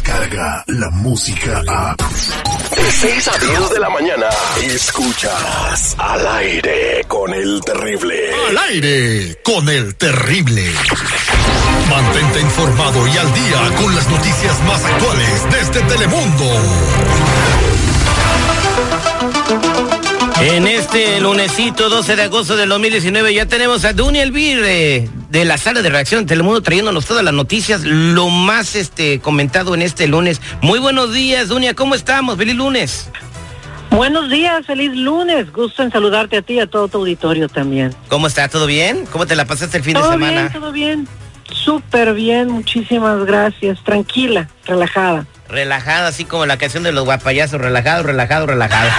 llega la música a... De 6 a 10 de la mañana, escuchas al aire con el terrible. Al aire con el terrible. Mantente informado y al día con las noticias más actuales desde Telemundo. En este lunesito 12 de agosto del 2019 ya tenemos a Duny Elvir eh, de la sala de reacción de Telemundo trayéndonos todas las noticias, lo más este comentado en este lunes. Muy buenos días, Dunia, ¿cómo estamos? Feliz lunes. Buenos días, feliz lunes. Gusto en saludarte a ti y a todo tu auditorio también. ¿Cómo está? ¿Todo bien? ¿Cómo te la pasaste el fin de semana? Bien, todo bien. Súper bien, muchísimas gracias. Tranquila, relajada. Relajada, así como la canción de los guapayazos, relajado, relajado, relajado.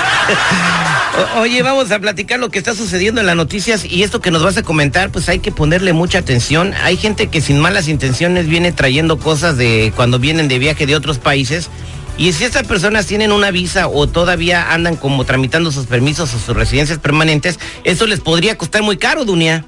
Oye, vamos a platicar lo que está sucediendo en las noticias y esto que nos vas a comentar, pues hay que ponerle mucha atención. Hay gente que sin malas intenciones viene trayendo cosas de cuando vienen de viaje de otros países. Y si estas personas tienen una visa o todavía andan como tramitando sus permisos o sus residencias permanentes, eso les podría costar muy caro, Dunia.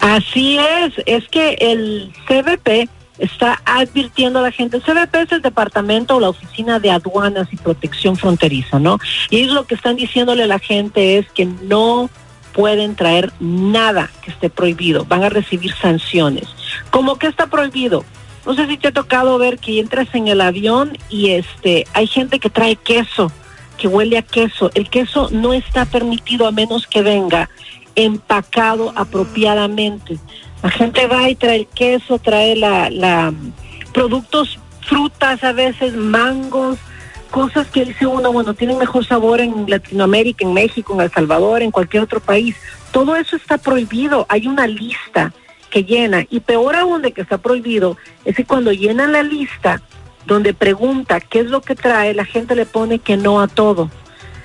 Así es, es que el CBP está advirtiendo a la gente. El CBP es el departamento o la oficina de aduanas y protección fronteriza, ¿no? Y ellos lo que están diciéndole a la gente es que no pueden traer nada que esté prohibido, van a recibir sanciones. ¿Cómo que está prohibido? No sé si te ha tocado ver que entras en el avión y este hay gente que trae queso, que huele a queso. El queso no está permitido a menos que venga empacado apropiadamente. La gente va y trae el queso, trae la, la productos, frutas a veces, mangos, cosas que dice uno, bueno, tienen mejor sabor en Latinoamérica, en México, en El Salvador, en cualquier otro país. Todo eso está prohibido. Hay una lista que llena. Y peor aún de que está prohibido, es que cuando llenan la lista, donde pregunta qué es lo que trae, la gente le pone que no a todo.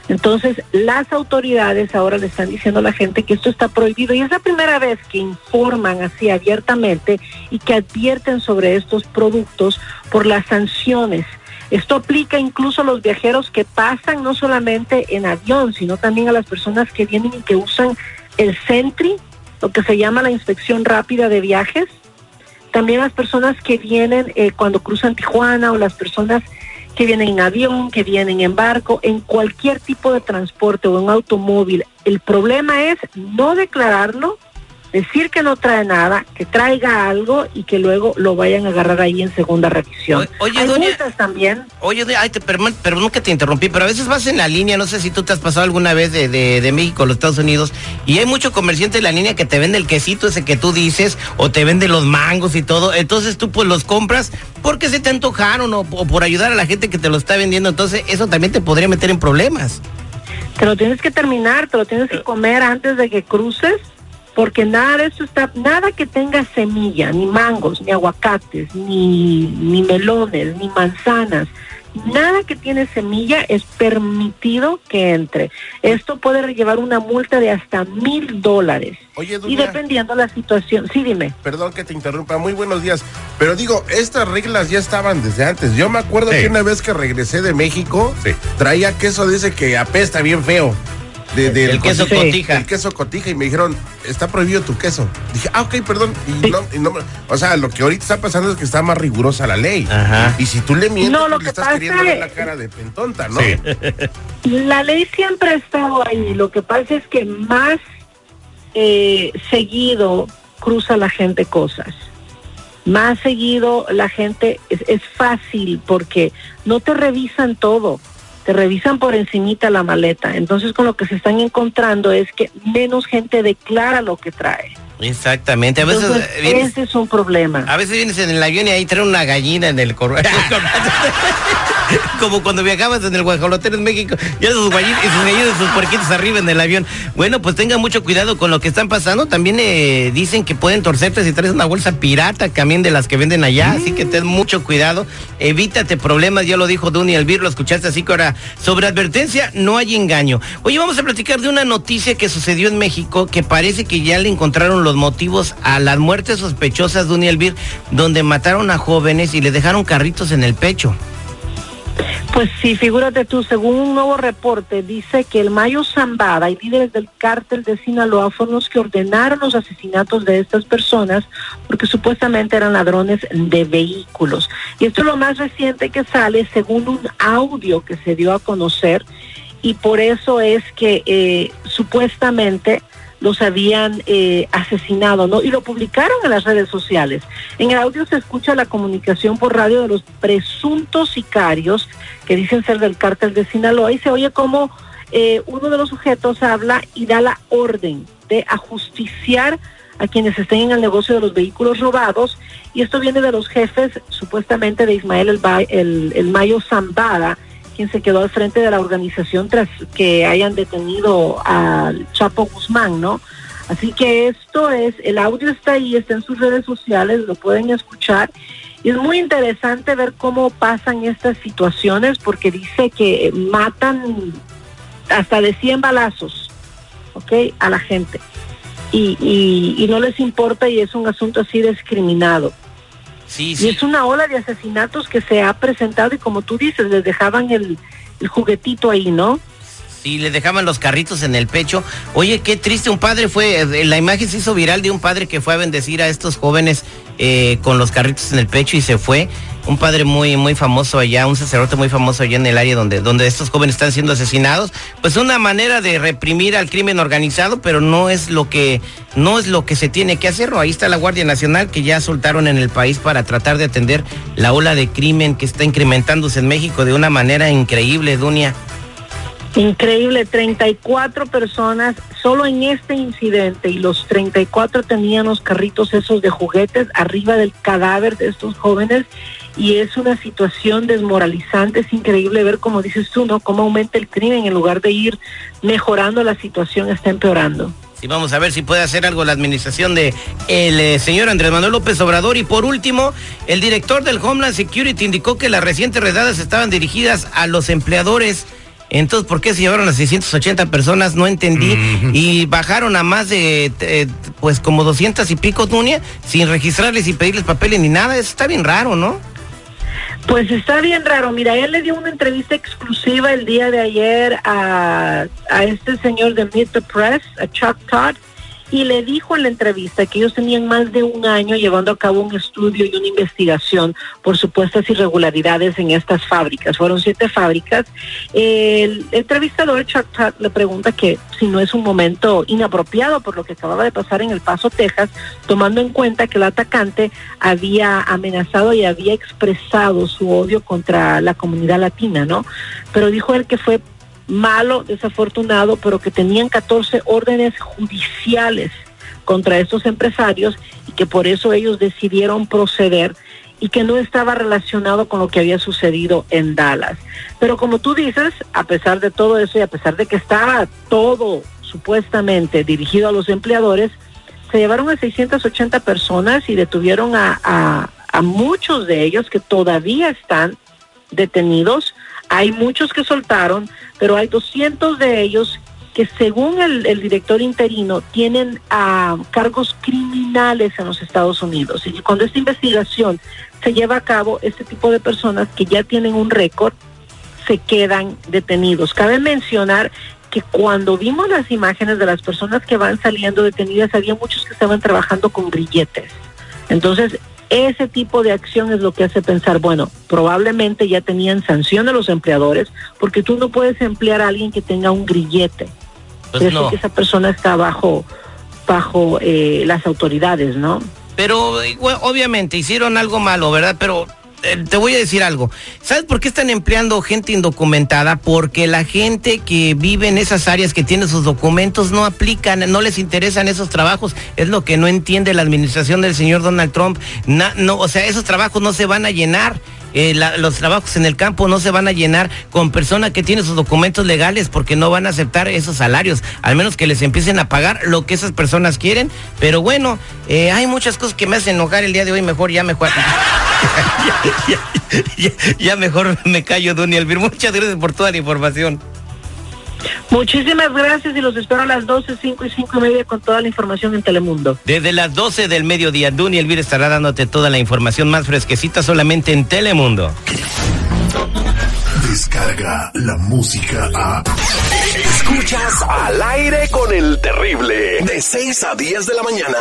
Entonces, las autoridades ahora le están diciendo a la gente que esto está prohibido y es la primera vez que informan así abiertamente y que advierten sobre estos productos por las sanciones. Esto aplica incluso a los viajeros que pasan no solamente en avión, sino también a las personas que vienen y que usan el Sentry, lo que se llama la inspección rápida de viajes. También las personas que vienen eh, cuando cruzan Tijuana o las personas que vienen en avión, que vienen en barco, en cualquier tipo de transporte o en automóvil. El problema es no declararlo, decir que no trae nada, que traiga algo y que luego lo vayan a agarrar ahí en segunda revisión. oye, Hay doña- multas también. Oye, ay, te, perdón, perdón que te interrumpí, pero a veces vas en la línea, no sé si tú te has pasado alguna vez de, de, de México a los Estados Unidos, y hay mucho comerciante en la línea que te vende el quesito ese que tú dices, o te vende los mangos y todo, entonces tú pues los compras porque se te antojaron o, o por ayudar a la gente que te lo está vendiendo, entonces eso también te podría meter en problemas. Te lo tienes que terminar, te lo tienes que comer antes de que cruces, porque nada de eso está, nada que tenga semilla, ni mangos, ni aguacates, ni, ni melones, ni manzanas, nada que tiene semilla es permitido que entre. Esto puede llevar una multa de hasta mil dólares. Oye, Y Dunia, dependiendo la situación, sí dime. perdón que te interrumpa, muy buenos días. Pero digo, estas reglas ya estaban desde antes. Yo me acuerdo Sí. que una vez que regresé de México, Sí. traía queso ese que apesta bien feo. De, del El queso cotija. cotija. El queso cotija y me dijeron, está prohibido tu queso. Dije, ah, ok, perdón. Y no, y no me- o sea, lo que ahorita está pasando es que está más rigurosa la ley. Ajá. Y si tú le mientes, No, lo pues, le que estás pasa queriendo ver la cara de pentonta, ¿no? Sí. La ley siempre ha estado ahí. Lo que pasa es que más eh, seguido cruza la gente cosas. Más seguido la gente es, es fácil porque no te revisan todo, te revisan por encimita la maleta. Entonces con lo que se están encontrando es que menos gente declara lo que trae. Exactamente, a veces Entonces, eh, vienes, ese es un problema. a veces vienes en el avión y ahí trae una gallina en el correo. Como cuando viajabas en el guajolotero en México, ya sus gallinas, sus gallinas, sus puerquitos arriba en el avión. Bueno, pues tengan mucho cuidado con lo que están pasando. También eh, dicen que pueden torcerte si traes una bolsa pirata, también de las que venden allá. Así que ten mucho cuidado. Evítate problemas, ya lo dijo Duny Elvir, lo escuchaste así que ahora, sobre advertencia, no hay engaño. Oye, vamos a platicar de una noticia que sucedió en México que parece que ya le encontraron los motivos a las muertes sospechosas de Duny Elvir, donde mataron a jóvenes y le dejaron carritos en el pecho. Pues sí, figúrate tú, según un nuevo reporte, dice que el Mayo Zambada y líderes del cártel de Sinaloa fueron los que ordenaron los asesinatos de estas personas porque supuestamente eran ladrones de vehículos. Y esto es lo más reciente que sale según un audio que se dio a conocer y por eso es que eh, supuestamente los habían eh, asesinado, ¿no? Y lo publicaron en las redes sociales. En el audio se escucha la comunicación por radio de los presuntos sicarios que dicen ser del cártel de Sinaloa y se oye como eh, uno de los sujetos habla y da la orden de ajusticiar a quienes estén en el negocio de los vehículos robados y esto viene de los jefes supuestamente de Ismael el, el, el Mayo Zambada, quien se quedó al frente de la organización tras que hayan detenido al Chapo Guzmán, ¿no? Así que esto es, el audio está ahí, está en sus redes sociales, lo pueden escuchar. Y es muy interesante ver cómo pasan estas situaciones porque dice que matan hasta de 100 balazos, ¿ok? A la gente. Y, y, y no les importa y es un asunto así discriminado. Sí, Y es una ola de asesinatos que se ha presentado y como tú dices, les dejaban el, el juguetito ahí, ¿no? Sí, le dejaban los carritos en el pecho. Oye, qué triste, un padre fue, eh, la imagen se hizo viral de un padre que fue a bendecir a estos jóvenes eh, con los carritos en el pecho y se fue. Un padre muy, muy famoso allá, un sacerdote muy famoso allá en el área donde, donde estos jóvenes están siendo asesinados. Pues una manera de reprimir al crimen organizado, pero no es lo que, no es lo que se tiene que hacer. Ahí está la Guardia Nacional que ya soltaron en el país para tratar de atender la ola de crimen que está incrementándose en México de una manera increíble, Dunia. Increíble, 34 personas solo en este incidente y los 34 tenían los carritos esos de juguetes arriba del cadáver de estos jóvenes y es una situación desmoralizante, es increíble ver como dices tú, ¿no? Cómo aumenta el crimen en lugar de ir mejorando la situación está empeorando. Y vamos a ver si puede hacer algo la administración de el eh, señor Andrés Manuel López Obrador. Y por último, el director del Homeland Security indicó que las recientes redadas estaban dirigidas a los empleadores. Entonces, ¿por qué se llevaron a 680 personas? No entendí. Y bajaron a más de, eh, pues, como 200 y pico, Dunia, sin registrarles y pedirles papeles ni nada. Eso está bien raro, ¿no? Pues está bien raro. Mira, él le dio una entrevista exclusiva el día de ayer a, a este señor de Meet the Press, a Chuck Todd, y le dijo en la entrevista que ellos tenían más de un año llevando a cabo un estudio y una investigación por supuestas irregularidades en estas fábricas. Fueron siete fábricas. El entrevistador Chuck le pregunta que si no es un momento inapropiado por lo que acababa de pasar en El Paso, Texas, tomando en cuenta que el atacante había amenazado y había expresado su odio contra la comunidad latina, ¿no? Pero dijo él que fue malo, desafortunado, pero que tenían 14 órdenes judiciales contra estos empresarios y que por eso ellos decidieron proceder y que no estaba relacionado con lo que había sucedido en Dallas. Pero como tú dices, a pesar de todo eso y a pesar de que estaba todo supuestamente dirigido a los empleadores, se llevaron a 680 personas y detuvieron a, a, a muchos de ellos que todavía están detenidos. Hay muchos que soltaron, pero hay 200 de ellos que según el, el director interino tienen ah, cargos criminales en los Estados Unidos. Y cuando esta investigación se lleva a cabo, este tipo de personas que ya tienen un récord se quedan detenidos. Cabe mencionar que cuando vimos las imágenes de las personas que van saliendo detenidas, había muchos que estaban trabajando con grilletes. Entonces, ese tipo de acción es lo que hace pensar, bueno, probablemente ya tenían sanción de los empleadores, porque tú no puedes emplear a alguien que tenga un grillete. Pues no. que esa persona está bajo, bajo eh, las autoridades, ¿no? Pero eh, obviamente hicieron algo malo, ¿verdad? Pero te voy a decir algo. ¿Sabes por qué están empleando gente indocumentada? Porque la gente que vive en esas áreas que tiene sus documentos no aplican, no les interesan esos trabajos. Es lo que no entiende la administración del señor Donald Trump. No, o sea, esos trabajos no se van a llenar. Eh, los trabajos en el campo no se van a llenar con personas que tienen sus documentos legales porque no van a aceptar esos salarios, al menos que les empiecen a pagar lo que esas personas quieren. Pero bueno, eh, hay muchas cosas que me hacen enojar el día de hoy, mejor ya mejor. Ya, ya- ya- ya mejor me callo, Duny Elvir. Muchas gracias por toda la información. Muchísimas gracias y los espero a las 12, 5 y 5 y media con toda la información en Telemundo. Desde las 12 del mediodía, Duny Elvir estará dándote toda la información más fresquecita solamente en Telemundo. Apaga la música a. Escuchas al aire con el terrible. De 6 a 10 de la mañana.